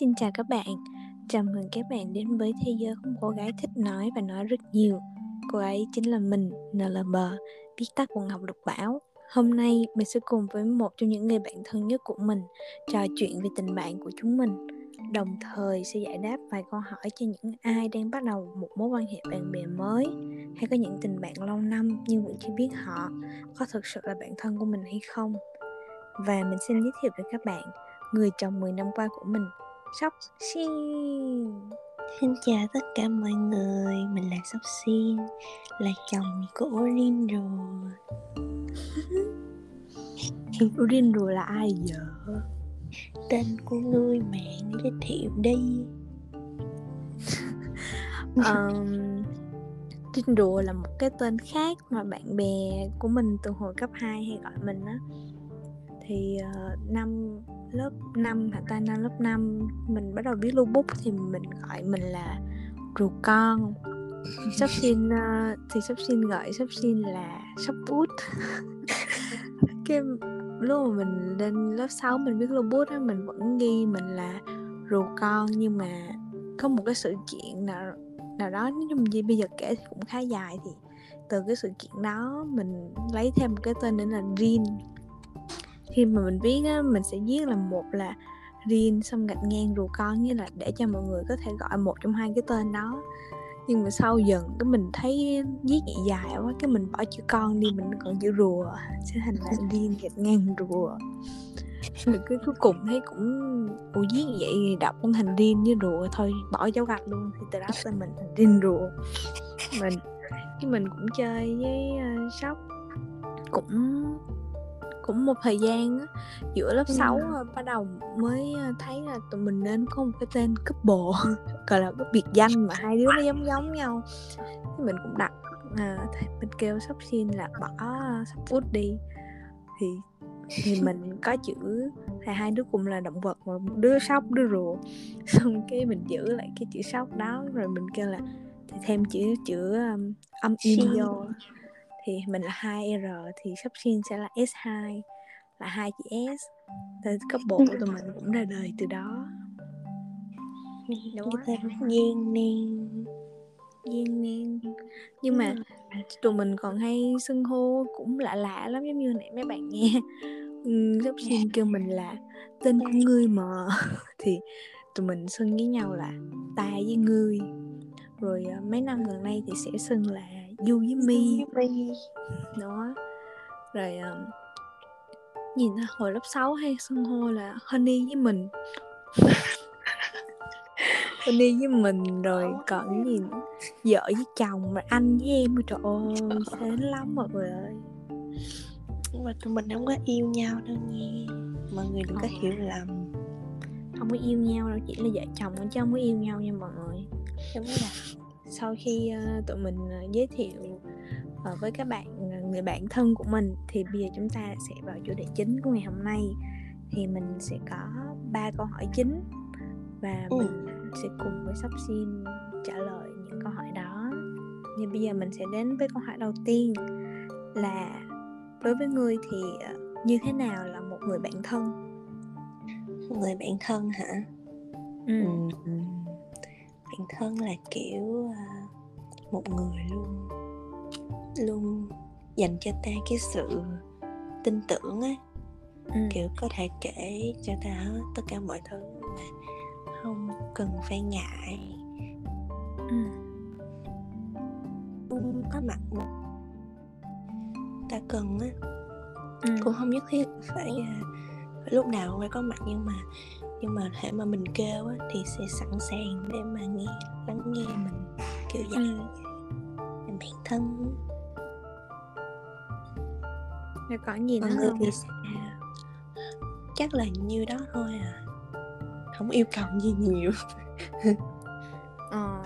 Xin chào các bạn, chào mừng các bạn đến với thế giới của một cô gái thích nói và nói rất nhiều. Cô ấy chính là mình, NLB, viết tắt của Ngọc Lục Bảo. Hôm nay mình sẽ cùng với một trong những người bạn thân nhất của mình trò chuyện về tình bạn của chúng mình, đồng thời sẽ giải đáp vài câu hỏi cho những ai đang bắt đầu một mối quan hệ bạn bè mới hay có những tình bạn lâu năm nhưng vẫn chưa biết họ có thực sự là bạn thân của mình hay không. Và mình xin giới thiệu với các bạn người chồng 10 năm qua của mình, Sóc Xin. Xin chào tất cả mọi người, mình là Sóc Xin, là chồng của Orin rồi. Urin rồi là ai giờ? Tên của ngươi mạng giới thiệu đi. um, Trinh rùa là một cái tên khác mà bạn bè của mình từ hồi cấp 2 hay gọi mình á thì uh, năm lớp 5 hả ta? Năm lớp 5 mình bắt đầu biết lưu bút thì mình gọi mình là rùa con sắp xin uh, thì sắp xin gọi sắp xin là sắp bút cái lúc mà mình lên lớp 6 mình biết lưu bút á mình vẫn ghi mình là rùa con nhưng mà có một cái sự kiện nào nào đó nói chung gì bây giờ kể thì cũng khá dài thì từ cái sự kiện đó mình lấy thêm một cái tên nữa là Rin khi mà mình viết á mình sẽ viết là một là Rin xong gạch ngang rùa con như là để cho mọi người có thể gọi một trong hai cái tên đó. Nhưng mà sau dần cái mình thấy viết nhẹ dài quá cái mình bỏ chữ con đi mình còn chữ rùa sẽ thành là Rin gạch ngang rùa. Rồi cái cuối cùng thấy cũng ủa viết vậy thì đọc cũng thành Rin với rùa thôi bỏ dấu gạch luôn thì từ đó tên mình thành Rin rùa. Mình cái mình cũng chơi với uh, shop cũng cũng một thời gian á, giữa lớp ừ. 6 bắt đầu mới thấy là tụi mình nên có một cái tên couple gọi là cái biệt danh mà hai đứa nó giống giống nhau. Thì mình cũng đặt à, mình kêu sắp xin là bỏ sắp út đi. Thì thì mình có chữ thì hai đứa cùng là động vật mà đứa sóc đứa rùa. Xong cái mình giữ lại cái chữ sóc đó rồi mình kêu là thì thêm chữ chữ um, âm in vô thì mình là 2R thì sắp xin sẽ là S2 là hai chữ S. Thì cấp bộ của tụi mình cũng ra đời từ đó. Đúng không? Duyên nên Duyên nên Nhưng mà tụi mình còn hay xưng hô cũng lạ lạ lắm giống như nãy mấy bạn nghe. Sắp xin kêu mình là tên của ngươi mà. Thì tụi mình xưng với nhau là ta với ngươi. Rồi uh, mấy năm gần đây thì sẽ xưng là Du với Mi Đó. Rồi uh, nhìn hồi lớp 6 hay xưng hô là Honey với mình. Honey với mình rồi còn gì nữa vợ với chồng mà anh với em trời ơi sến lắm mọi người ơi. Mà tụi mình không có yêu nhau đâu nha. Mọi người đừng có hiểu lầm. Không có yêu nhau đâu chỉ là vợ chồng chứ không có yêu nhau nha mọi người. Đúng rồi sau khi uh, tụi mình uh, giới thiệu uh, với các bạn uh, người bạn thân của mình thì bây giờ chúng ta sẽ vào chủ đề chính của ngày hôm nay. Thì mình sẽ có ba câu hỏi chính và ừ. mình sẽ cùng với sắp xin trả lời những câu hỏi đó. Nhưng bây giờ mình sẽ đến với câu hỏi đầu tiên là đối với người thì như thế nào là một người bạn thân? Người bạn thân hả? Ừ. ừ bạn thân là kiểu uh, một người luôn luôn dành cho ta cái sự tin tưởng á ừ. kiểu có thể kể cho ta hết tất cả mọi thứ mà không cần phải ngại ừ. có mặt ta cần á ừ. cũng không nhất thiết phải, à, phải lúc nào phải có mặt nhưng mà nhưng mà hệ mà mình kêu á, thì sẽ sẵn sàng để mà nghe lắng nghe mình kiểu vậy. Ừ. bản thân rồi có gì nữa người thì sao chắc là như đó thôi à. Không yêu cầu gì nhiều. Ờ.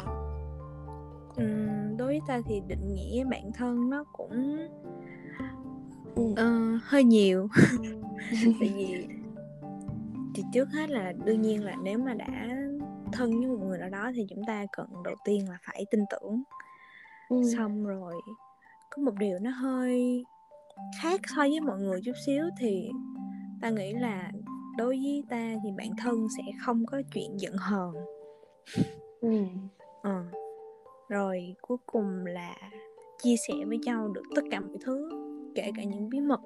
Uhm, đối với ta thì định nghĩa bản thân nó cũng uh, hơi nhiều. Tại vì thì trước hết là đương nhiên là nếu mà đã thân với một người nào đó thì chúng ta cần đầu tiên là phải tin tưởng ừ. xong rồi có một điều nó hơi khác so với mọi người chút xíu thì ta nghĩ là đối với ta thì bản thân sẽ không có chuyện giận hờn ừ. ừ. rồi cuối cùng là chia sẻ với nhau được tất cả mọi thứ kể cả những bí mật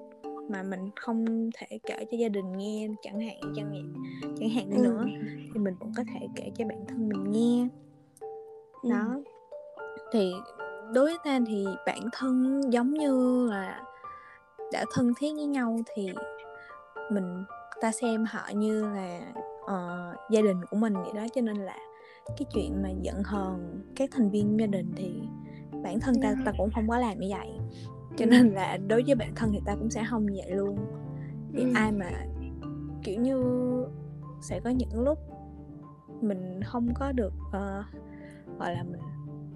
mà mình không thể kể cho gia đình nghe chẳng hạn chẳng hạn chẳng hạn ừ. nữa thì mình cũng có thể kể cho bản thân mình nghe. Ừ. đó. Thì đối với ta thì bản thân giống như là đã thân thiết với nhau thì mình ta xem họ như là uh, gia đình của mình vậy đó. Cho nên là cái chuyện mà giận hờn các thành viên gia đình thì bản thân ta ta cũng không có làm như vậy cho nên là đối với bản thân thì ta cũng sẽ không như vậy luôn thì ừ. ai mà kiểu như sẽ có những lúc mình không có được uh, gọi là mình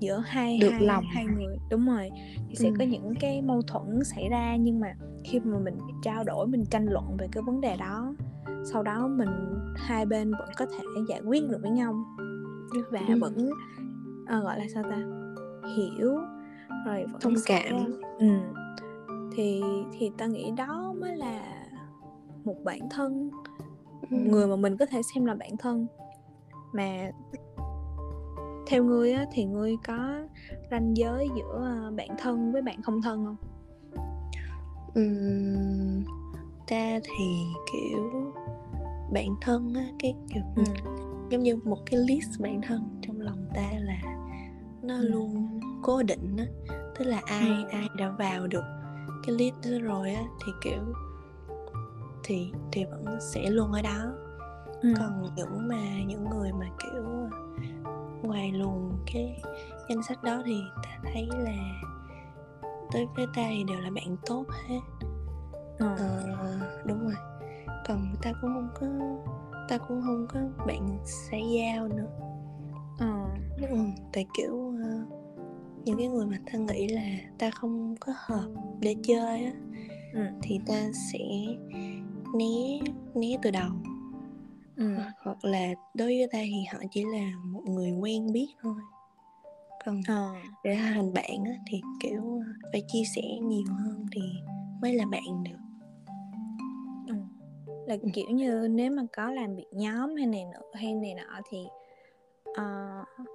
giữa hai được hai, lòng hai người đúng rồi thì sẽ ừ. có những cái mâu thuẫn xảy ra nhưng mà khi mà mình trao đổi mình tranh luận về cái vấn đề đó sau đó mình hai bên vẫn có thể giải quyết được với nhau và ừ. vẫn uh, gọi là sao ta hiểu rồi vẫn thông cảm ừ. thì thì ta nghĩ đó mới là một bản thân ừ. người mà mình có thể xem là bản thân mà theo ngươi á, thì ngươi có ranh giới giữa bạn thân với bạn không thân không uhm, ta thì kiểu bạn thân á cái kiểu ừ. giống như một cái list bạn thân trong lòng ta là nó ừ. luôn cố định á tức là ai ừ. ai đã vào được cái list đó rồi á thì kiểu thì thì vẫn sẽ luôn ở đó ừ. còn những mà những người mà kiểu ngoài luồng cái danh sách đó thì ta thấy là tới với ta thì đều là bạn tốt hết ờ. ờ, đúng rồi còn ta cũng không có ta cũng không có bạn xã giao nữa ờ. ừ, tại kiểu uh, những cái người mà ta nghĩ là ta không có hợp để chơi á ừ. thì ta sẽ né né từ đầu ừ. hoặc là đối với ta thì họ chỉ là một người quen biết thôi còn à. để thành bạn á, thì kiểu phải chia sẻ nhiều hơn thì mới là bạn được ừ. là ừ. kiểu như nếu mà có làm việc nhóm hay này nọ hay này nọ thì uh,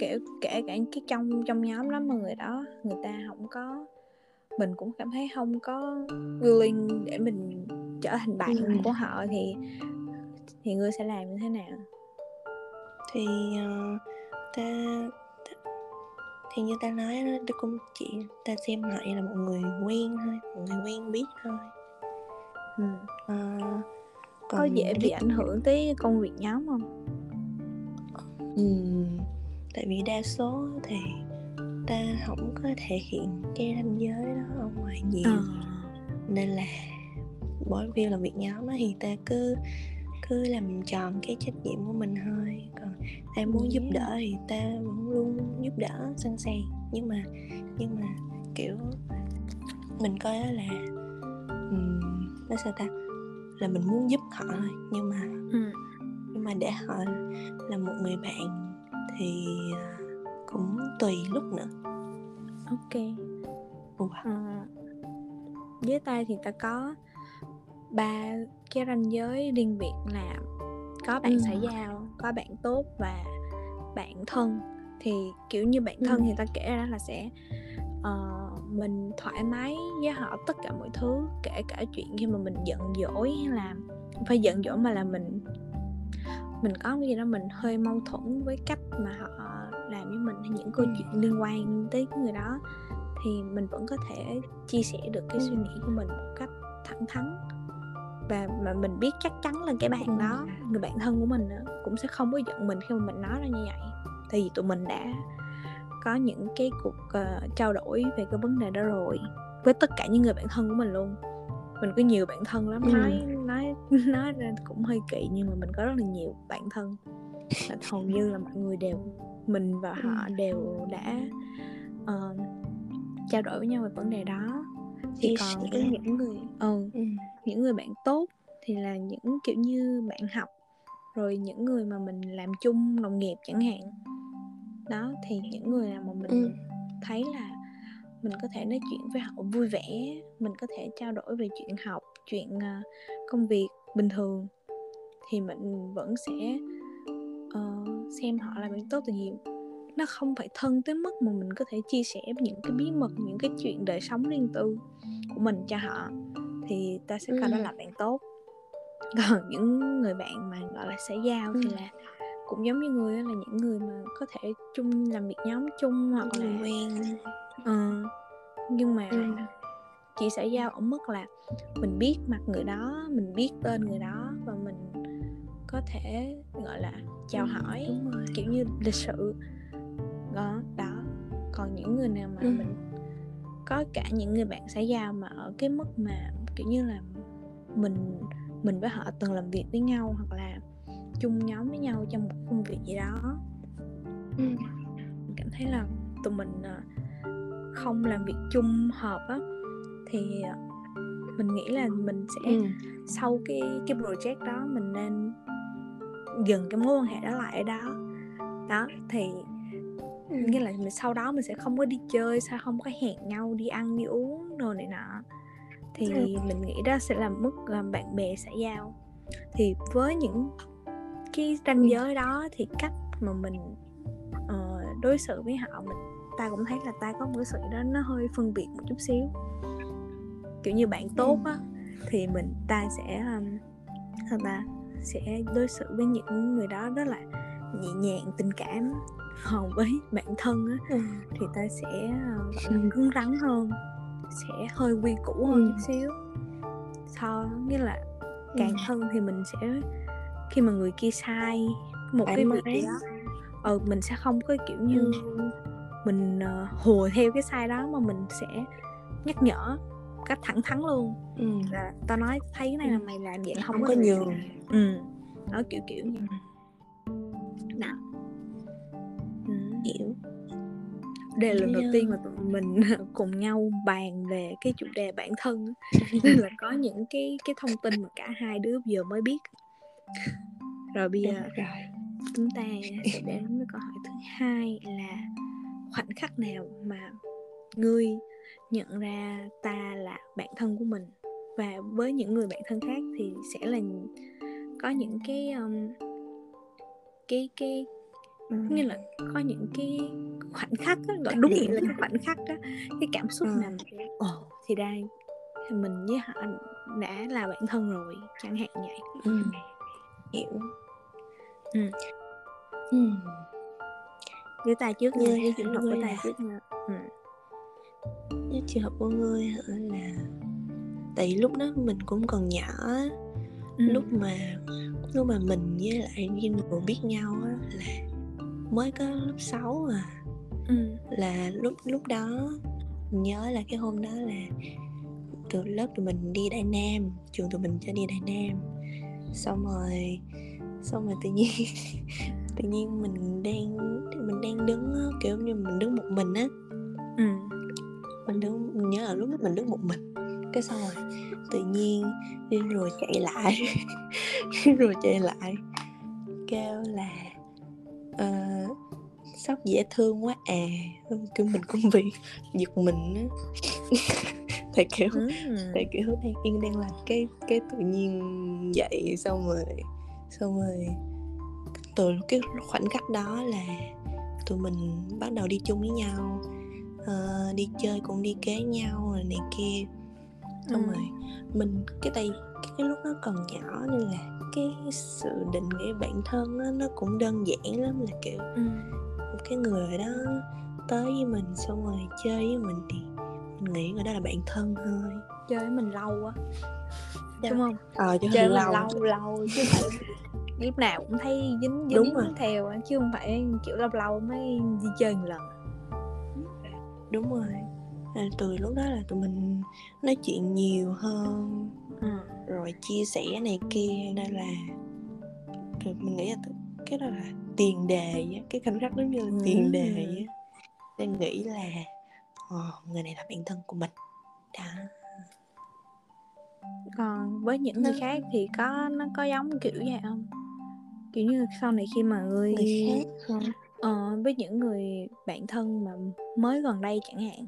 kiểu kể cả cái trong trong nhóm đó mà người đó người ta không có mình cũng cảm thấy không có willing để mình trở thành bạn ừ. của họ thì thì ngươi sẽ làm như thế nào thì uh, ta, thì như ta nói đó tôi cũng chỉ ta xem lại là một người quen thôi một người quen biết thôi ừ. uh, còn có dễ bị ảnh hưởng tới công việc nhóm không ừ, tại vì đa số thì ta không có thể hiện cái ranh giới đó ở ngoài nhiều. À. nên là bởi vì là việc nhóm đó thì ta cứ cứ làm tròn cái trách nhiệm của mình thôi. Còn ai muốn giúp đỡ thì ta vẫn luôn giúp đỡ sẵn sàng. Nhưng mà nhưng mà kiểu mình coi đó là um, sao ta? Là mình muốn giúp họ thôi nhưng mà ừ. nhưng mà để họ là một người bạn thì à, cũng tùy lúc nữa ok wow. à, với tay thì ta có ba cái ranh giới riêng biệt là có bạn ừ. xã giao có bạn tốt và bạn thân thì kiểu như bạn thân ừ. thì ta kể ra là sẽ uh, mình thoải mái với họ tất cả mọi thứ kể cả chuyện khi mà mình giận dỗi hay là không phải giận dỗi mà là mình mình có cái gì đó mình hơi mâu thuẫn với cách mà họ làm với mình hay những câu ừ. chuyện liên quan tới người đó thì mình vẫn có thể chia sẻ được cái suy nghĩ của mình một cách thẳng thắn. Và mà mình biết chắc chắn là cái bạn đó người bạn thân của mình cũng sẽ không có giận mình khi mà mình nói ra như vậy. Tại vì tụi mình đã có những cái cuộc uh, trao đổi về cái vấn đề đó rồi với tất cả những người bạn thân của mình luôn mình có nhiều bạn thân lắm nói ừ. nói nói ra cũng hơi kỳ nhưng mà mình có rất là nhiều bạn thân. Là hầu như là mọi người đều mình và họ đều đã uh, trao đổi với nhau về vấn đề đó. Thì còn với những người ừ, ừ những người bạn tốt thì là những kiểu như bạn học rồi những người mà mình làm chung đồng nghiệp chẳng hạn. Đó thì những người nào mà mình ừ. thấy là mình có thể nói chuyện với họ vui vẻ mình có thể trao đổi về chuyện học chuyện uh, công việc bình thường. Thì mình vẫn sẽ uh, xem họ là bạn tốt từ nhiều. Nó không phải thân tới mức mà mình có thể chia sẻ những cái bí mật những cái chuyện đời sống riêng tư của mình cho họ. Thì ta sẽ coi ừ. đó là bạn tốt. Còn những người bạn mà gọi là xã giao ừ. thì là cũng giống như người là những người mà có thể chung làm việc nhóm chung hoặc là quen uh, nhưng mà ừ. chỉ xã giao ở mức là mình biết mặt người đó mình biết tên người đó và mình có thể gọi là chào hỏi kiểu như lịch sự đó đó còn những người nào mà ừ. mình có cả những người bạn xã giao mà ở cái mức mà kiểu như là mình mình với họ từng làm việc với nhau hoặc là chung nhóm với nhau trong một công việc gì đó ừ. mình cảm thấy là tụi mình ờ, không làm việc chung hợp á thì ờ, mình nghĩ là mình sẽ ừ. sau cái cái project đó mình nên dừng cái mối quan hệ đó lại đó đó thì ừ. nghĩa là mình sau đó mình sẽ không có đi chơi sao không có hẹn nhau đi ăn đi uống đồ này nọ thì ừ. mình nghĩ đó sẽ là mức uh, bạn bè xã giao thì với những cái ranh giới đó thì cách mà mình uh, đối xử với họ mình ta cũng thấy là ta có một cái sự đó nó hơi phân biệt một chút xíu kiểu như bạn tốt á thì mình ta sẽ um, sao ta sẽ đối xử với những người đó rất là nhẹ nhàng tình cảm còn với bạn thân á ừ. thì ta sẽ uh, cứng rắn hơn sẽ hơi quy củ hơn ừ. chút xíu so nghĩa là càng ừ. thân thì mình sẽ khi mà người kia sai một Bạn cái việc gì đó ờ mình sẽ không có kiểu như ừ. Mình uh, hùa theo cái sai đó mà mình sẽ nhắc nhở cách thẳng thắn luôn. Ừ. là tao nói thấy cái này là mày làm vậy không, không có nhường. Ừ đó kiểu kiểu như nào. Ừ. hiểu đây là lần đầu tiên mà tụi mình cùng nhau bàn về cái chủ đề bản thân nên là có những cái cái thông tin mà cả hai đứa giờ mới biết. Rồi bây giờ rồi. chúng ta sẽ đến với câu hỏi thứ hai là khoảnh khắc nào mà ngươi nhận ra ta là bạn thân của mình và với những người bạn thân khác thì sẽ là có những cái um, cái cái ừ. như là có những cái khoảnh khắc đó, gọi đúng nghĩa là cái khoảnh khắc đó cái cảm xúc ừ. nào ồ oh, thì đây mình với họ đã là bạn thân rồi chẳng hạn vậy ừ. hiểu ừ. ừ. Với tay trước nha với trường hợp của tay trước nha ừ. với trường hợp của ngươi là tại lúc đó mình cũng còn nhỏ ừ. lúc mà lúc mà mình với lại Gino biết nhau á là mới có lớp 6 à ừ. là lúc lúc đó mình nhớ là cái hôm đó là từ lớp tụi mình đi Đại Nam trường tụi mình cho đi Đại Nam xong rồi xong rồi tự nhiên tự nhiên mình đang mình đang đứng kiểu như mình đứng một mình á. Ừ. mình đứng mình nhớ là lúc đó mình đứng một mình. Cái xong rồi tự nhiên điên rồi chạy lại. Rồi chạy lại. Kêu là uh, sóc dễ thương quá à. Kiểu mình cũng bị giật mình á. Tại kiểu ừ. tại kiểu đang yên đang làm cái cái tự nhiên vậy xong rồi xong rồi từ cái khoảnh khắc đó là tụi mình bắt đầu đi chung với nhau uh, đi chơi cũng đi kế nhau rồi này kia xong ừ. rồi mình cái tay cái lúc nó còn nhỏ nên là cái sự định nghĩa bản thân đó, nó cũng đơn giản lắm là kiểu ừ. một cái người đó tới với mình xong rồi chơi với mình thì mình nghĩ người đó là bạn thân thôi chơi với mình lâu quá dạ. đúng không ờ chơi, chơi lâu lâu lâu chứ phải lúc nào cũng thấy dính dính đúng rồi. theo chứ không phải kiểu lâu lâu mới đi chơi một lần. Đúng rồi. À, từ lúc đó là tụi mình nói chuyện nhiều hơn ừ. rồi chia sẻ này kia nên là rồi mình nghĩ là cái đó là tiền đề cái khoảnh khắc giống như là tiền đề nên nghĩ là oh, người này là bạn thân của mình. Đó. Còn với những người khác thì có nó có giống kiểu vậy không kiểu như sau này khi mà người, người khác? Ờ, với những người bạn thân mà mới gần đây chẳng hạn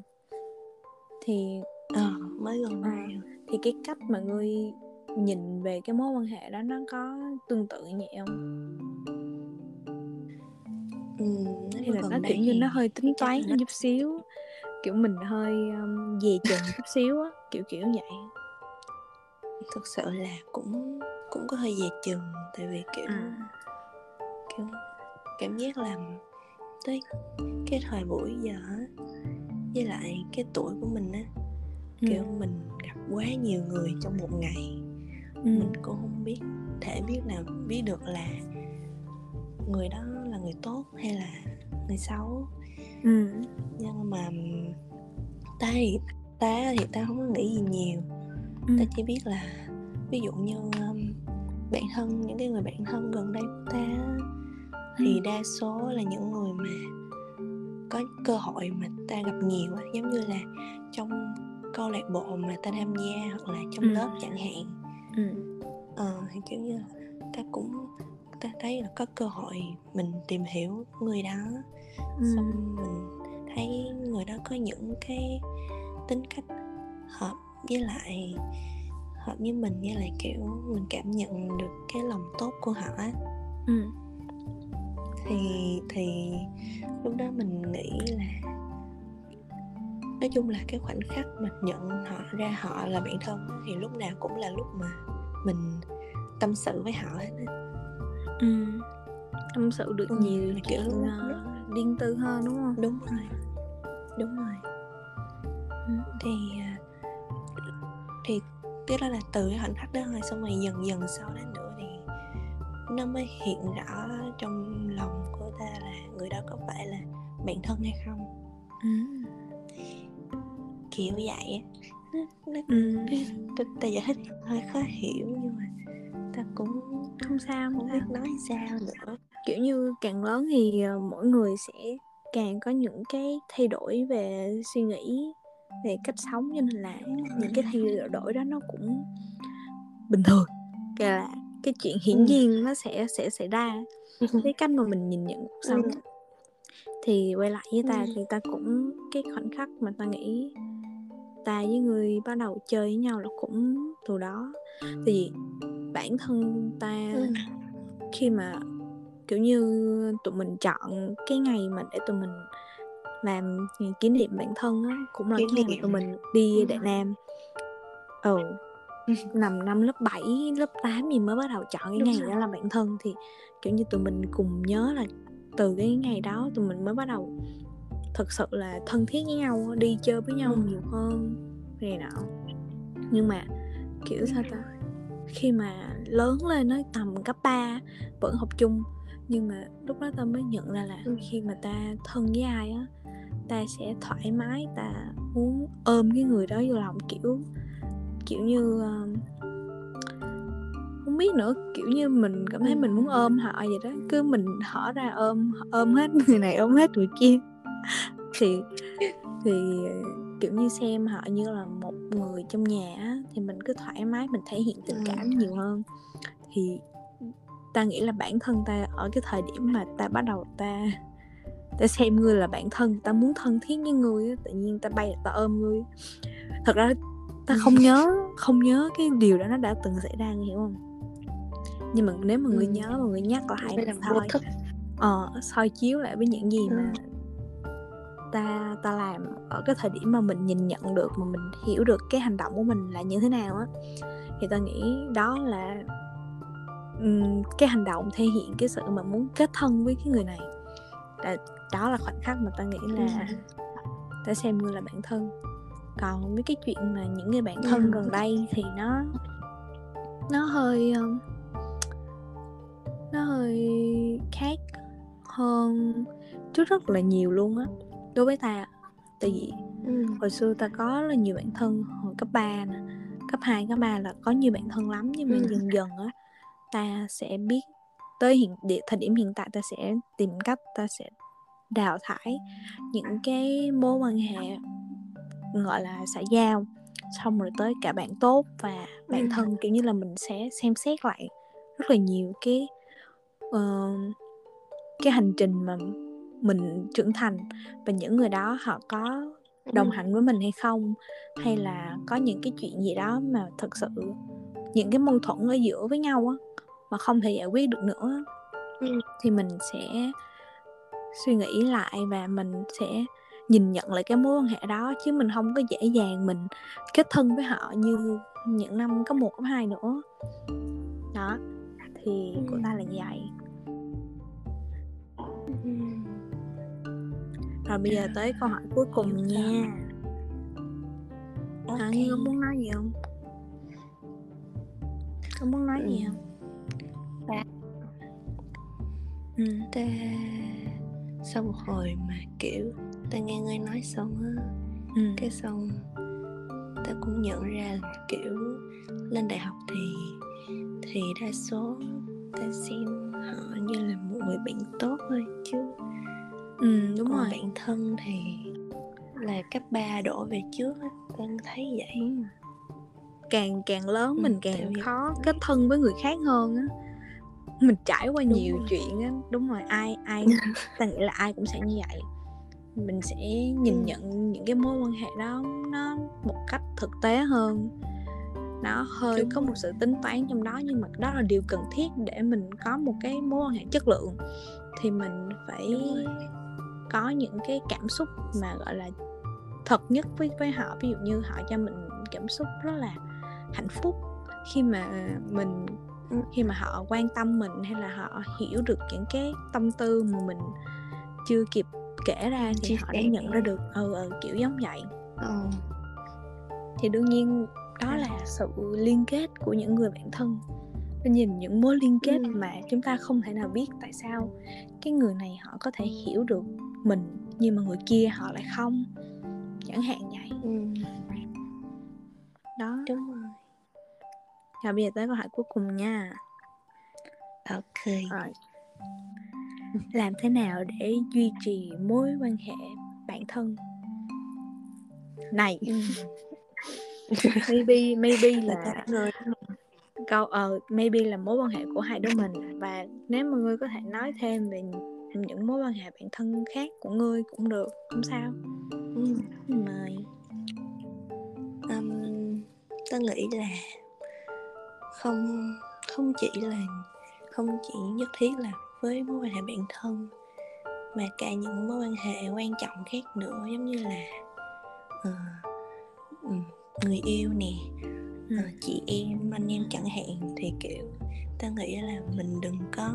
thì à, mới gần đây. à, thì cái cách mà ngươi nhìn về cái mối quan hệ đó nó có tương tự như vậy không? Ừ, hay là nó kiểu như nó hơi tính toán nó... chút xíu kiểu mình hơi um, về chừng chút xíu á kiểu kiểu vậy. Thực sự là cũng cũng có hơi về chừng tại vì kiểu à. kiểu cảm giác là tới cái thời buổi giờ với lại cái tuổi của mình á ừ. kiểu mình gặp quá nhiều người trong một ngày ừ. mình cũng không biết thể biết nào biết được là người đó là người tốt hay là người xấu ừ. nhưng mà ta thì ta thì ta không có nghĩ gì nhiều ừ. ta chỉ biết là ví dụ như um, bạn thân những cái người bạn thân gần đây của ta thì ừ. đa số là những người mà có cơ hội mà ta gặp nhiều á giống như là trong câu lạc bộ mà ta tham gia hoặc là trong ừ. lớp chẳng hạn ừ. ờ, thì kiểu như là ta cũng ta thấy là có cơ hội mình tìm hiểu người đó ừ. xong mình thấy người đó có những cái tính cách hợp với lại hợp với mình với lại kiểu mình cảm nhận được cái lòng tốt của họ ừ. thì thì lúc đó mình nghĩ là nói chung là cái khoảnh khắc mình nhận họ ra họ là bạn thân thì lúc nào cũng là lúc mà mình tâm sự với họ hết ừ. tâm sự được ừ, nhiều kiểu uh, riêng tư hơn đúng không đúng rồi đúng rồi ừ. thì à, thì tức là, là từ cái khoảnh khắc đó rồi xong rồi dần dần sau đó nữa thì nó mới hiện rõ trong lòng của ta là người đó có phải là bạn thân hay không. Ừ. Kiểu vậy nó, nó, ừ. ta giải thích hơi khó hiểu nhưng mà ta cũng không sao không biết nói sao nữa. Kiểu như càng lớn thì ờ, mỗi người sẽ càng có những cái thay đổi về suy nghĩ về cách sống cho nên là những cái thay đổi đó nó cũng bình thường kể là cái chuyện hiển ừ. nhiên nó sẽ sẽ xảy ra cái cách mà mình nhìn nhận cuộc sống ừ. thì quay lại với ta ừ. thì ta cũng cái khoảnh khắc mà ta nghĩ ta với người bắt đầu chơi với nhau là cũng từ đó thì bản thân ta ừ. khi mà kiểu như tụi mình chọn cái ngày mà để tụi mình làm kỷ niệm bản thân á cũng là cái ngày tụi mình đi đại nam. Ừ nằm năm lớp 7, lớp 8 gì mới bắt đầu chọn cái ngày đó là bản thân thì kiểu như tụi mình cùng nhớ là từ cái ngày đó tụi mình mới bắt đầu thực sự là thân thiết với nhau đi chơi với nhau ừ. nhiều hơn này nọ. Nhưng mà kiểu sao ta khi mà lớn lên nó tầm cấp 3 vẫn học chung. Nhưng mà lúc đó ta mới nhận ra là ừ. khi mà ta thân với ai á ta sẽ thoải mái ta muốn ôm cái người đó vô lòng kiểu kiểu như uh, không biết nữa kiểu như mình cảm thấy mình muốn ôm họ vậy đó cứ mình hở ra ôm ôm hết người này ôm hết người kia. Thì thì kiểu như xem họ như là một người trong nhà thì mình cứ thoải mái mình thể hiện tình cảm nhiều hơn. Thì ta nghĩ là bản thân ta ở cái thời điểm mà ta bắt đầu ta ta xem ngươi là bạn thân ta muốn thân thiết với ngươi tự nhiên ta bay ta ôm ngươi thật ra ta không nhớ không nhớ cái điều đó nó đã từng xảy ra hiểu không? Nhưng mà nếu mà người ừ. nhớ mà người nhắc lại thì thôi ờ soi chiếu lại với những gì mà ta ta làm ở cái thời điểm mà mình nhìn nhận được mà mình hiểu được cái hành động của mình là như thế nào á. Thì ta nghĩ đó là um, cái hành động thể hiện cái sự mà muốn kết thân với cái người này. Là đó là khoảnh khắc mà ta nghĩ là ta xem như là bạn thân còn mấy cái chuyện mà những người bạn thân gần đây thì nó nó hơi nó hơi khác hơn trước rất là nhiều luôn á đối với ta tại vì ừ. hồi xưa ta có là nhiều bạn thân hồi cấp 3 nè cấp 2, cấp 3 là có nhiều bạn thân lắm nhưng mà ừ. dần dần á ta sẽ biết tới hiện thời điểm hiện tại ta sẽ tìm cách ta sẽ đào thải những cái mối quan hệ gọi là xã giao xong rồi tới cả bạn tốt và bạn ừ. thân. Kiểu như là mình sẽ xem xét lại rất là nhiều cái uh, cái hành trình mà mình trưởng thành và những người đó họ có đồng hành với mình hay không hay là có những cái chuyện gì đó mà thật sự những cái mâu thuẫn ở giữa với nhau á mà không thể giải quyết được nữa thì mình sẽ suy nghĩ lại và mình sẽ nhìn nhận lại cái mối quan hệ đó chứ mình không có dễ dàng mình kết thân với họ như những năm cấp một cấp hai nữa đó thì ừ. của ta là như vậy ừ. rồi bây giờ tới câu hỏi cuối cùng nha okay. à, Như có muốn nói gì không có muốn nói ừ. gì không dạ. ừ. ta sau một hồi mà kiểu ta nghe ngươi nói xong á ừ. cái xong ta cũng nhận ra là kiểu lên đại học thì thì đa số ta xem họ như là một người bạn tốt thôi chứ. Ừ đúng Còn rồi. bạn thân thì là cấp 3 đổ về trước á ta thấy vậy. Đúng càng càng lớn ừ, mình càng khó kết thân với người khác hơn á mình trải qua đúng nhiều rồi. chuyện á đúng rồi ai ai ta nghĩ là ai cũng sẽ như vậy mình sẽ nhìn ừ. nhận những cái mối quan hệ đó nó một cách thực tế hơn nó hơi Đúng có một sự tính toán trong đó nhưng mà đó là điều cần thiết để mình có một cái mối quan hệ chất lượng thì mình phải có những cái cảm xúc mà gọi là thật nhất với với họ ví dụ như họ cho mình cảm xúc rất là hạnh phúc khi mà mình. Khi mà họ quan tâm mình hay là họ hiểu được những cái tâm tư mà mình chưa kịp kể ra thì Chia họ đã nhận ra được ừ, ừ kiểu giống vậy. Ừ. thì đương nhiên đó là sự liên kết của những người bạn thân. Nhìn những mối liên kết ừ. mà chúng ta không thể nào biết tại sao cái người này họ có thể hiểu được mình nhưng mà người kia họ lại không. Chẳng hạn vậy. Ừ. đó. Đúng rồi rồi bây giờ tới câu hỏi cuối cùng nha. Ok. Rồi. Làm thế nào để duy trì mối quan hệ bạn thân? Này. Ừ. maybe maybe là người câu ờ uh, maybe là mối quan hệ của hai đứa mình. Và nếu mà ngươi có thể nói thêm về những mối quan hệ bạn thân khác của ngươi cũng được không sao. Ừ. mời. Um, tôi nghĩ là không không chỉ là không chỉ nhất thiết là với mối quan hệ bạn thân mà cả những mối quan hệ quan trọng khác nữa giống như là uh, người yêu nè uh, chị em anh em chẳng hạn thì kiểu ta nghĩ là mình đừng có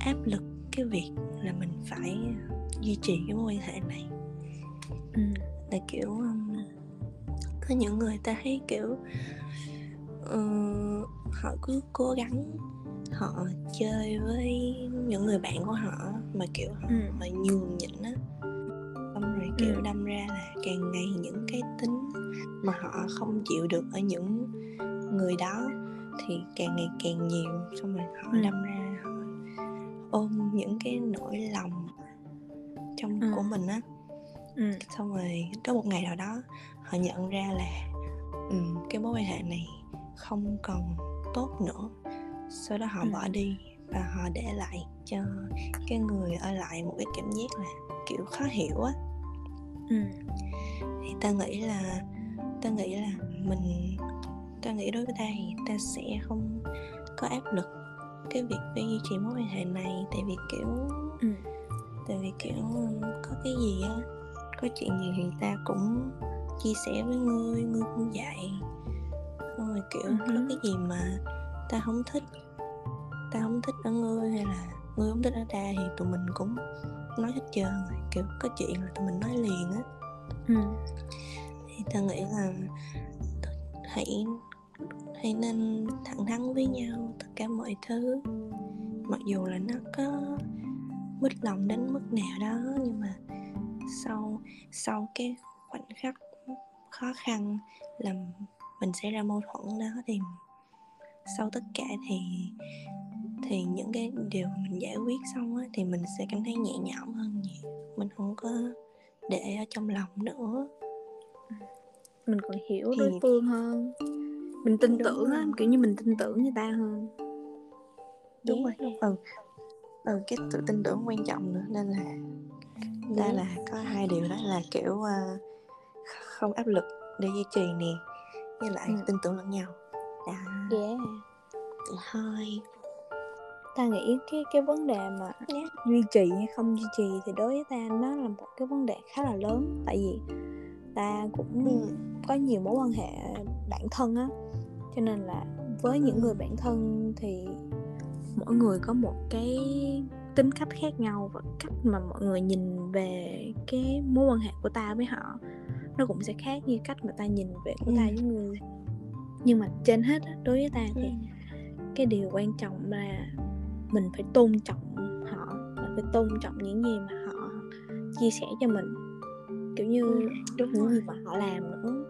áp lực cái việc là mình phải duy trì cái mối quan hệ này ừ. là kiểu um, có những người ta thấy kiểu uh, họ cứ cố gắng họ chơi với những người bạn của họ mà kiểu họ, ừ. họ nhường nhịn á xong rồi kiểu ừ. đâm ra là càng ngày những cái tính mà họ không chịu được ở những người đó thì càng ngày càng nhiều xong rồi họ ừ. đâm ra họ ôm những cái nỗi lòng trong ừ. của mình á ừ. xong rồi có một ngày nào đó họ nhận ra là um, cái mối quan hệ này không còn tốt nữa sau đó họ ừ. bỏ đi và họ để lại cho cái người ở lại một cái cảm giác là kiểu khó hiểu á ừ. thì ta nghĩ là ta nghĩ là mình ta nghĩ đối với ta thì ta sẽ không có áp lực cái việc phải duy trì mối quan hệ này tại vì kiểu ừ. tại vì kiểu có cái gì á có chuyện gì thì ta cũng chia sẻ với ngươi ngươi cũng vậy xong rồi kiểu uh-huh. có cái gì mà ta không thích ta không thích ở ngươi hay là ngươi không thích ở ta thì tụi mình cũng nói hết trơn rồi kiểu có chuyện là tụi mình nói liền á ừ. thì ta nghĩ là hãy hãy nên thẳng thắn với nhau tất cả mọi thứ mặc dù là nó có mít lòng đến mức nào đó nhưng mà sau sau cái khoảnh khắc khó khăn là mình sẽ ra mâu thuẫn đó thì sau tất cả thì thì những cái điều mình giải quyết xong á, thì mình sẽ cảm thấy nhẹ nhõm hơn nhiều. Mình không có để ở trong lòng nữa. Mình còn hiểu thì... đối phương hơn. Mình tin đúng tưởng á kiểu như mình tin tưởng người ta hơn. Đúng yeah. rồi. ừ. Ừ cái sự tin tưởng quan trọng nữa nên là đây là có hai điều đó là kiểu uh, không áp lực để duy trì nè với lại ừ. tin tưởng lẫn nhau. Đó. Yeah. Thôi. Ta nghĩ cái cái vấn đề mà yeah. duy trì hay không duy trì thì đối với ta nó là một cái vấn đề khá là lớn. Tại vì ta cũng ừ. có nhiều mối quan hệ bản thân á. Cho nên là với những người bạn thân thì mỗi người có một cái tính cách khác nhau và cách mà mọi người nhìn về cái mối quan hệ của ta với họ nó cũng sẽ khác như cách mà ta nhìn về của ta với người. Nhưng mà trên hết đối với ta thì cái điều quan trọng là mình phải tôn trọng họ mình phải tôn trọng những gì mà họ chia sẻ cho mình. Kiểu như đúng những gì mà họ làm nữa.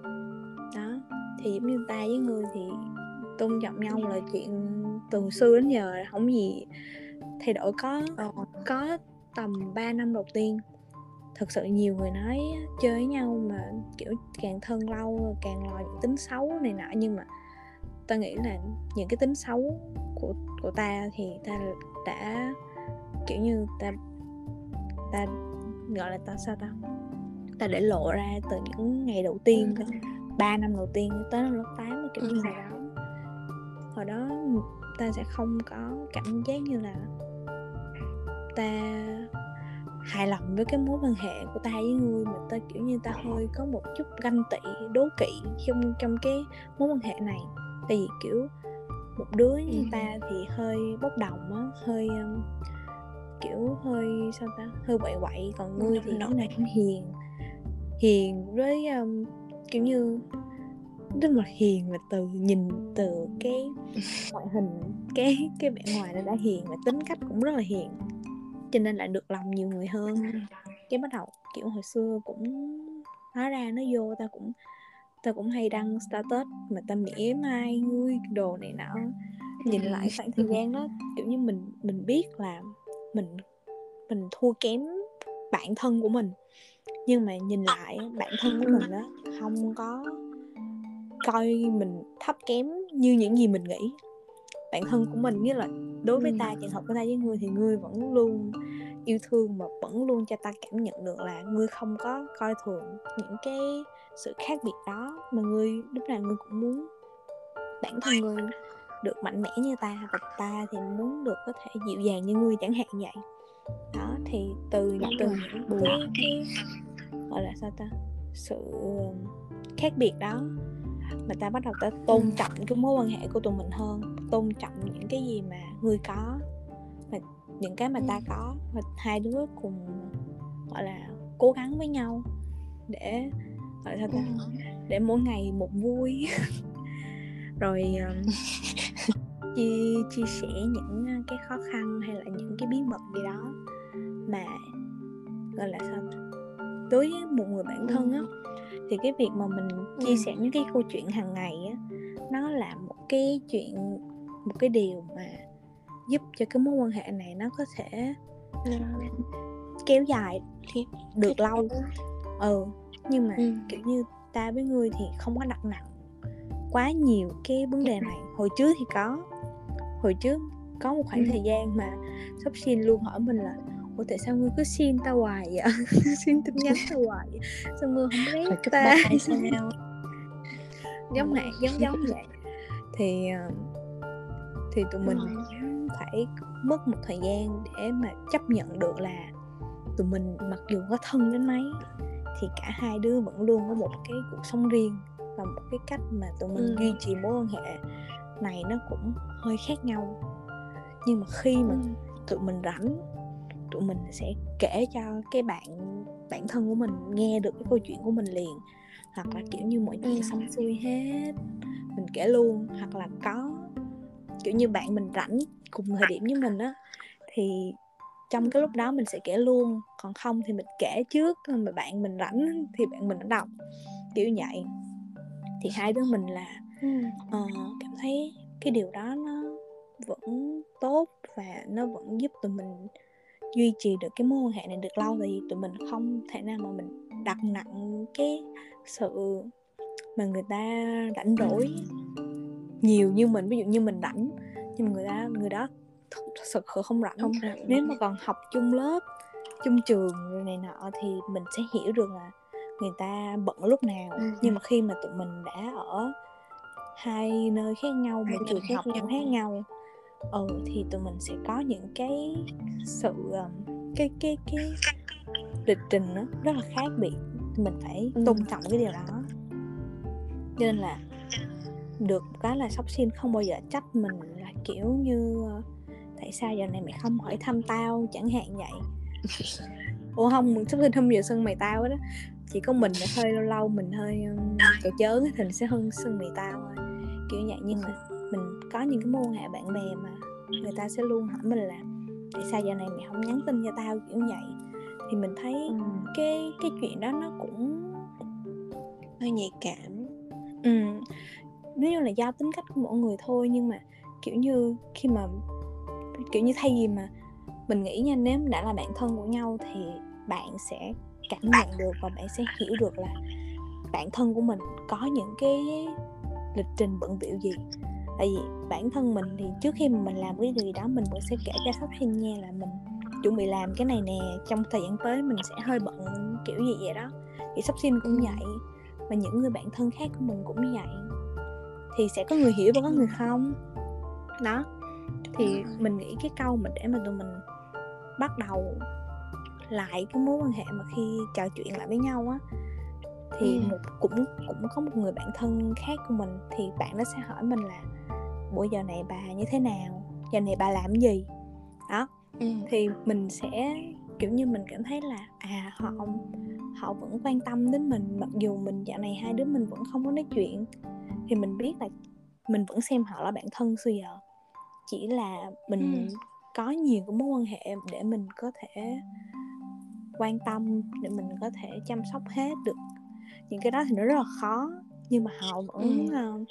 Đó thì giống như ta với người thì tôn trọng nhau là chuyện từ xưa đến giờ không gì thay đổi. Có ờ. có tầm 3 năm đầu tiên thật sự nhiều người nói chơi với nhau mà kiểu càng thân lâu càng lòi những tính xấu này nọ nhưng mà ta nghĩ là những cái tính xấu của của ta thì ta đã kiểu như ta ta gọi là ta sao ta ta để lộ ra từ những ngày đầu tiên ừ. ba năm đầu tiên tới lớp 8 kiểu như vậy đó hồi đó ta sẽ không có cảm giác như là ta hài lòng với cái mối quan hệ của ta với người mà ta kiểu như ta hơi có một chút ganh tị đố kỵ trong trong cái mối quan hệ này. Tại vì kiểu một đứa như ta thì hơi bốc đồng á hơi um, kiểu hơi sao ta hơi quậy quậy. Còn ngươi thì lúc này cũng hiền hiền với um, kiểu như rất là hiền và từ nhìn từ cái ngoại hình cái cái vẻ ngoài nó đã hiền và tính cách cũng rất là hiền cho nên lại được lòng nhiều người hơn. Cái bắt đầu kiểu hồi xưa cũng hóa ra nó vô ta cũng ta cũng hay đăng status mà ta mỉa mai ngươi đồ này nọ. Nhìn lại khoảng thời gian đó kiểu như mình mình biết là mình mình thua kém bản thân của mình. Nhưng mà nhìn lại bản thân của mình đó không có coi mình thấp kém như những gì mình nghĩ bản thân của mình như là đối với ta trường hợp của ta với ngươi thì ngươi vẫn luôn yêu thương mà vẫn luôn cho ta cảm nhận được là ngươi không có coi thường những cái sự khác biệt đó mà ngươi lúc nào ngươi cũng muốn bản thân ngươi được mạnh mẽ như ta và ta thì muốn được có thể dịu dàng như ngươi chẳng hạn vậy. Đó thì từ từ những cái gọi là sao ta sự khác biệt đó mà ta bắt đầu ta tôn trọng cái mối quan hệ của tụi mình hơn tôn trọng những cái gì mà người có và những cái mà ta có. Và hai đứa cùng gọi là cố gắng với nhau để gọi sao ta để mỗi ngày một vui. Rồi chia chia sẻ những cái khó khăn hay là những cái bí mật gì đó mà gọi là sao đối với một người bạn thân á thì cái việc mà mình chia sẻ những cái câu chuyện hàng ngày á nó là một cái chuyện một cái điều mà giúp cho cái mối quan hệ này nó có thể kéo dài được lâu. ừ nhưng mà ừ. kiểu như ta với ngươi thì không có đặt nặng quá nhiều cái vấn đề này. Hồi trước thì có hồi trước có một khoảng ừ. thời gian mà sắp xin luôn hỏi mình là ủa tại sao ngươi cứ xin tao hoài vậy? Xin tin nhắn tao hoài vậy. Sao ngươi không rét ta? sao giống hạt giống giống vậy. Thì ờ, thì tụi mình phải mất một thời gian để mà chấp nhận được là tụi mình mặc dù có thân đến mấy thì cả hai đứa vẫn luôn có một cái cuộc sống riêng và một cái cách mà tụi mình ừ. duy trì mối quan hệ này nó cũng hơi khác nhau. Nhưng mà khi mà ừ. tụi mình rảnh tụi mình sẽ kể cho cái bạn bản thân của mình nghe được cái câu chuyện của mình liền. Hoặc là kiểu như mọi chuyện ừ. xong xuôi hết mình kể luôn. Hoặc là có kiểu như bạn mình rảnh cùng thời điểm với mình á thì trong cái lúc đó mình sẽ kể luôn. Còn không thì mình kể trước mà bạn mình rảnh thì bạn mình nó đọc. Kiểu vậy. Thì hai đứa mình là uh, cảm thấy cái điều đó nó vẫn tốt và nó vẫn giúp tụi mình duy trì được cái mối quan hệ này được lâu thì tụi mình không thể nào mà mình đặt nặng cái sự mà người ta rảnh rỗi nhiều như mình ví dụ như mình rảnh nhưng người ta người đó thật sự không rảnh. không rảnh nếu mà còn học chung lớp chung trường rồi này nọ thì mình sẽ hiểu được là người ta bận lúc nào ừ. nhưng mà khi mà tụi mình đã ở hai nơi khác nhau một trường học nhau khác nhau ừ thì tụi mình sẽ có những cái sự cái cái cái lịch trình nó rất là khác biệt. Mình phải tôn trọng cái điều đó. Cho nên là được cái là sóc xin không bao giờ trách mình là kiểu như tại sao giờ này mày không hỏi thăm tao? Chẳng hạn vậy. Ủa không sắp xin không giờ sân mày tao đó. Chỉ có mình là hơi lâu lâu mình hơi cỡ chớn thì mình sẽ hơn sân mày tao thôi. Kiểu vậy nhưng mà có những cái mối quan hệ bạn bè mà người ta sẽ luôn hỏi mình là tại sao giờ này mày không nhắn tin cho tao? kiểu vậy. Thì mình thấy ừ. cái cái chuyện đó nó cũng hơi nhạy cảm. Ừ. Nếu như là do tính cách của mỗi người thôi nhưng mà kiểu như khi mà kiểu như thay vì mà mình nghĩ nha nếu đã là bạn thân của nhau thì bạn sẽ cảm nhận được và bạn sẽ hiểu được là bản thân của mình có những cái lịch trình bận biểu gì tại vì bản thân mình thì trước khi mà mình làm cái điều gì đó mình vẫn sẽ kể cho sắp hình nghe là mình chuẩn bị làm cái này nè trong thời gian tới mình sẽ hơi bận kiểu gì vậy đó. Thì sắp xin cũng vậy và những người bạn thân khác của mình cũng như vậy. Thì sẽ có người hiểu và có người không? Đó thì mình nghĩ cái câu mà để mà tụi mình bắt đầu lại cái mối quan hệ mà khi trò chuyện lại với nhau á thì ừ. một cũng cũng có một người bạn thân khác của mình thì bạn đó sẽ hỏi mình là buổi giờ này bà như thế nào giờ này bà làm gì đó ừ. thì mình sẽ kiểu như mình cảm thấy là à họ họ vẫn quan tâm đến mình mặc dù mình dạo này hai đứa mình vẫn không có nói chuyện thì mình biết là mình vẫn xem họ là bạn thân xưa giờ chỉ là mình ừ. có nhiều cái mối quan hệ để mình có thể quan tâm để mình có thể chăm sóc hết được những cái đó thì nó rất là khó nhưng mà họ vẫn ừ. uh,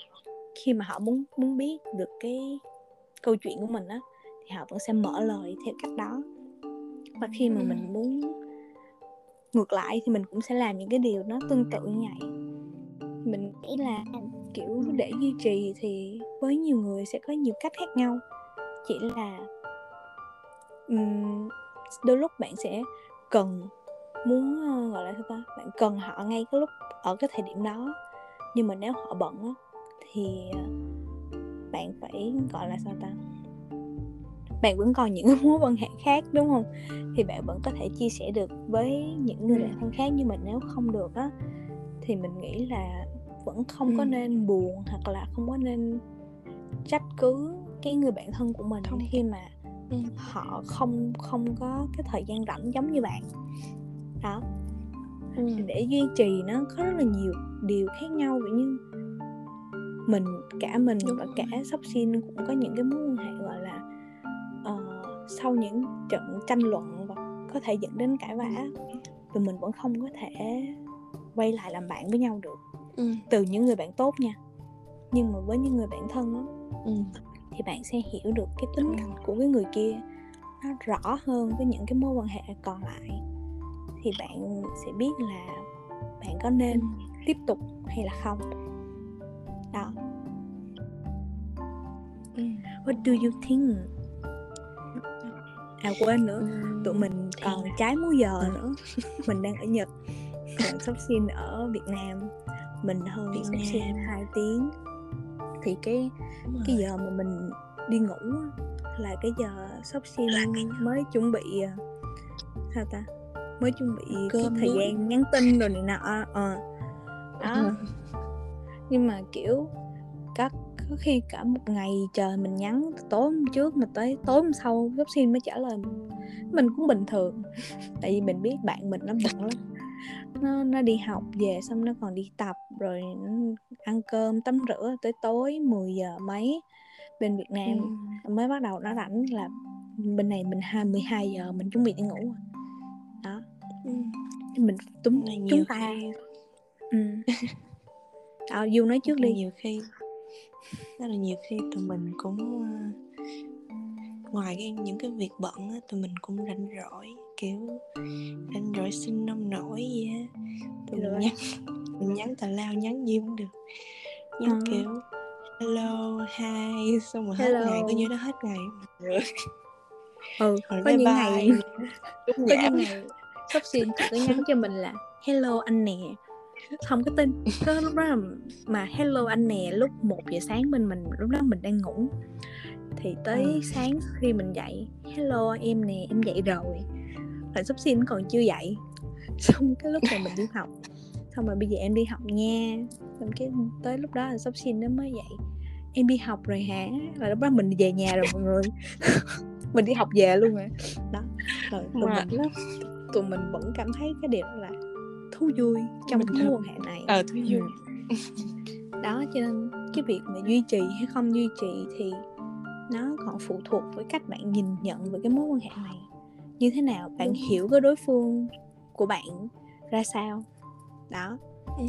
khi mà họ muốn muốn biết được cái câu chuyện của mình á thì họ vẫn sẽ mở lời theo cách đó và khi mà ừ. mình muốn ngược lại thì mình cũng sẽ làm những cái điều nó tương tự như vậy mình nghĩ là kiểu để duy trì thì với nhiều người sẽ có nhiều cách khác nhau chỉ là um, đôi lúc bạn sẽ cần muốn uh, gọi là sao ta bạn cần họ ngay cái lúc ở cái thời điểm đó. Nhưng mà nếu họ bận á thì uh, bạn phải gọi là sao ta bạn vẫn còn những mối quan hệ khác đúng không? Thì bạn vẫn có thể chia sẻ được với những người bạn thân khác. Nhưng mà nếu không được á thì mình nghĩ là vẫn không có nên buồn hoặc là không có nên trách cứ cái người bạn thân của mình không. khi mà ừ. họ không không có cái thời gian rảnh giống như bạn đó ừ. để duy trì nó có rất là nhiều điều khác nhau vậy như mình cả mình Đúng và rồi. cả sóc xin cũng có những cái mối quan hệ gọi là uh, sau những trận tranh luận và có thể dẫn đến cãi vã thì mình vẫn không có thể quay lại làm bạn với nhau được ừ. từ những người bạn tốt nha nhưng mà với những người bạn thân đó, ừ. thì bạn sẽ hiểu được cái tính cách của cái người kia nó rõ hơn với những cái mối quan hệ còn lại thì bạn sẽ biết là bạn có nên tiếp tục hay là không. Đó. What do you think? À quên nữa. Tụi mình còn trái múi giờ nữa. Mình đang ở nhật. Còn sắp xin ở việt nam. Mình hơn Việt Nam. xem 2 tiếng. Thì cái cái giờ mà mình đi ngủ là cái giờ sắp xin mới chuẩn bị à, sao ta mới chuẩn bị Cơm cái thời nước. gian nhắn tin rồi này nọ ờ đó ừ. nhưng mà kiểu có có khi cả một ngày trời mình nhắn tối hôm trước mà tới tối hôm sau gấp xin mới trả lời mình cũng bình thường tại vì mình biết bạn mình nó bận lắm nó nó đi học về xong nó còn đi tập rồi ăn cơm tắm rửa tới tối 10 giờ mấy bên Việt Nam ừ. mới bắt đầu nó rảnh là bên này mình hai 12 giờ mình chuẩn bị đi ngủ ừ. mình túng chúng ta. khi... ừ. à, du nói trước đi. nhiều khi. Rất là nhiều khi tụi mình cũng ngoài cái, những cái việc bận á, tụi mình cũng rảnh rỗi kiểu rảnh rỗi sinh nông nổi gì á. Tụi mình nhắn mình nhắn tào lao nhắn gì cũng được. Nhắn à. kiểu hello hi. Xong rồi hết ngày coi như nó hết ngày. Ừ. Rồi có bye những bye. ngày có những ngày sắp xin chị có nhắn cho mình là hello anh nè. Không có tin. Có lúc đó là mà hello anh nè lúc 1 giờ sáng bên mình lúc đó mình đang ngủ. Thì tới Ừ. sáng khi mình dậy hello em nè em dậy rồi. Là sắp xin còn chưa dậy. Xong cái lúc mà mình đi học. Xong rồi bây giờ em đi học nha. Xong cái tới lúc đó là sắp xin nó mới dậy. Em đi học rồi hả? Là lúc đó mình về nhà rồi mọi người. Mình đi học về luôn rồi đó rồi tụi Mà- mình tụi mình vẫn cảm thấy cái điều là thú vui trong Bình cái mối quan hệ này. Ờ, thú vui. Ừ. đó cho nên cái việc mà duy trì hay không duy trì thì nó còn phụ thuộc với cách bạn nhìn nhận về cái mối quan hệ này. Như thế nào bạn Đúng. hiểu cái đối phương của bạn ra sao? Đó. Ừ.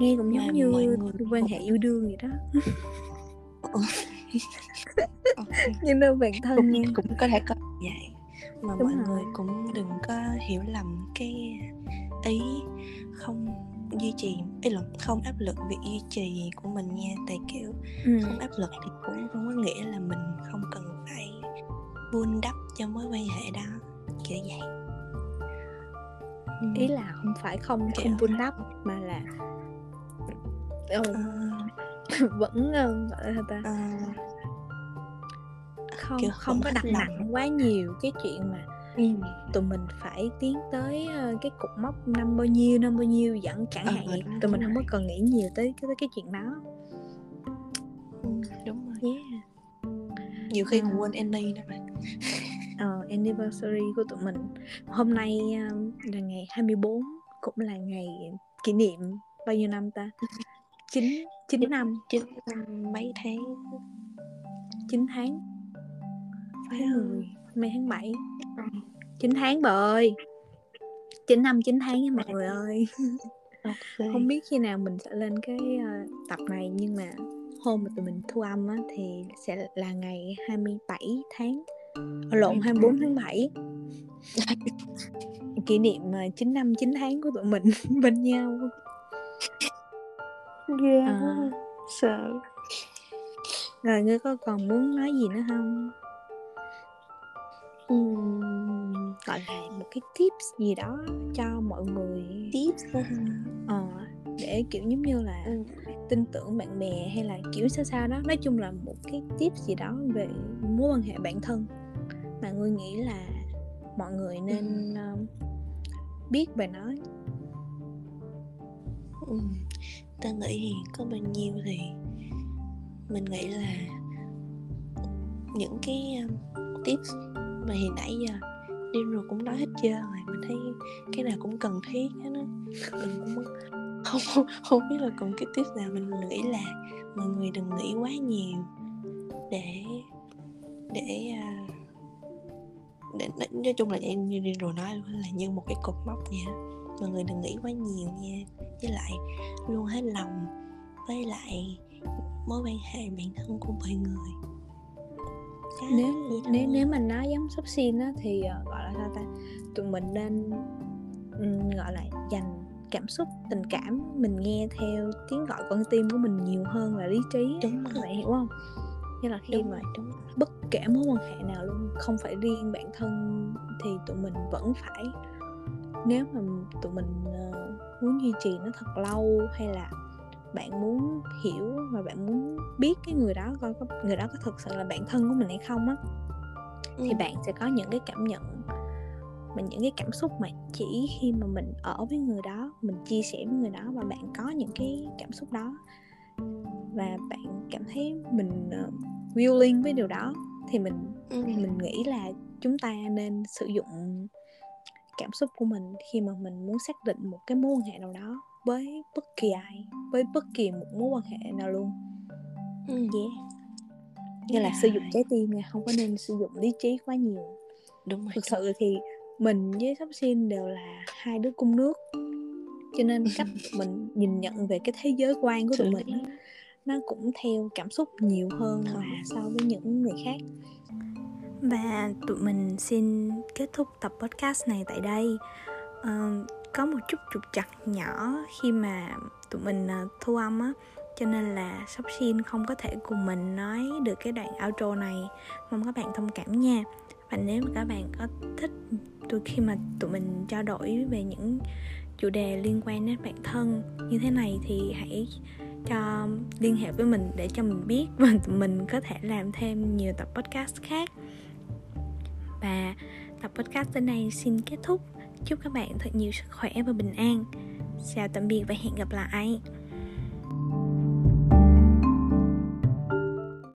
nghe cũng Mà giống như mọi người quan hệ yêu đương vậy đó. Nhưng đơn bản thân cũng, cũng có thể có vậy mà Đúng mọi rồi. người cũng đừng có hiểu lầm cái ý không duy trì ý là không áp lực việc duy trì của mình nha tại kiểu ừ. không áp lực thì cũng không có nghĩa là mình không cần phải vun đắp cho mối quan hệ đó kiểu vậy Ừ. ý là không phải không không Kiểu- vun đắp mà là ừ, Ờ, vẫn ờ, gọi là ta ờ, không kiểu không có đặt nặng quá nhiều cái chuyện mà ừ. tụi mình phải tiến tới ờ, cái cột mốc năm bao nhiêu năm bao nhiêu dẫn chẳng Ờ, hạn đúng tụi mình không có cần nghĩ nhiều tới tới cái chuyện đó. Ừ, đúng rồi. Yeah. Nhiều khi còn quên Annie nữa mà. Ờ, anniversary của tụi mình. Hôm nay là ngày 24 cũng là ngày kỷ niệm bao nhiêu năm ta? Chín chín năm. chín năm mấy tháng? 9 tháng phải 10 mấy tháng 7 Ừ. 9 tháng bà ơi. 9 năm 9 tháng nha mọi người ơi. Ok. Không biết khi nào mình sẽ lên cái ờ, tập này nhưng mà hôm mà tụi mình thu âm á, thì sẽ là ngày 27 tháng Ờ, lộn 24 tháng 7 kỷ niệm ờ, 9 năm 9 tháng của tụi mình bên nhau. Ghê À. sợ. Rồi ngươi có còn muốn nói gì nữa không Uhm, gọi là một cái tips gì đó cho mọi người. Tips ờ, để kiểu giống như là Ừ. tin tưởng bạn bè hay là kiểu sao sao đó. Nói chung là một cái tip gì đó về mối quan hệ bản thân. Mà ngươi nghĩ là mọi người nên um, biết về nó? Ừ. ta nghĩ thì có bao nhiêu thì mình nghĩ là những cái um, tips mà thì nãy giờ đêm rồi cũng nói hết trơn rồi mình thấy cái nào cũng cần thiết hết á. Mình cũng không không biết là còn cái tiếp nào mình nghĩ là mọi người đừng nghĩ quá nhiều để để à, để, để nói chung là em như đi rồi nói luôn là như một cái cột mốc vậy mọi người đừng nghĩ quá nhiều nha. Với lại luôn hết lòng với lại mối quan hệ bản thân của mọi người. Nếu nếu nếu mà nói giống sắp xin á thì ờ, gọi là sao ta? Tụi mình nên ừm, gọi là dành cảm xúc tình cảm mình nghe theo tiếng gọi con tim của mình nhiều hơn là lý trí. Đúng các bạn hiểu không? Như là khi đúng mà đúng bất kể mối quan hệ nào luôn không phải riêng bản thân thì tụi mình vẫn phải. Nếu mà tụi mình ờ, muốn duy trì nó thật lâu hay là bạn muốn hiểu và bạn muốn biết cái người đó coi có người đó có thực sự là bạn thân của mình hay không á thì Ừ. bạn sẽ có những cái cảm nhận mà những cái cảm xúc mà chỉ khi mà mình ở với người đó mình chia sẻ với người đó và bạn có những cái cảm xúc đó và bạn cảm thấy mình uh, willing với điều đó thì mình Ừ. mình nghĩ là chúng ta nên sử dụng cảm xúc của mình khi mà mình muốn xác định một cái mối quan hệ nào đó với bất kỳ ai với bất kỳ một mối quan hệ nào luôn. Ừ. yeah. Như là sử dụng trái tim nha không có nên sử dụng lý trí quá nhiều. Đúng rồi. Thực sự thì mình với sắp xin đều là hai đứa cung nước. Cho nên cách mình nhìn nhận về cái thế giới quan của tụi mình nó cũng theo cảm xúc nhiều hơn là so với những người khác. Và tụi mình xin kết thúc tập podcast này tại đây. Ờ, có một chút trục trặc nhỏ khi mà tụi mình à, thu âm á. Cho nên là sắp xin không có thể cùng mình nói được cái đoạn outro này. Mong các bạn thông cảm nha. Và nếu mà các bạn có thích tôi khi mà tụi mình trao đổi về những chủ đề liên quan đến bản thân như thế này thì hãy cho liên hệ với mình để cho mình biết và tụi mình có thể làm thêm nhiều tập podcast khác. Và tập podcast đến đây xin kết thúc chúc các bạn thật nhiều sức khỏe và bình an. Chào tạm biệt và hẹn gặp lại.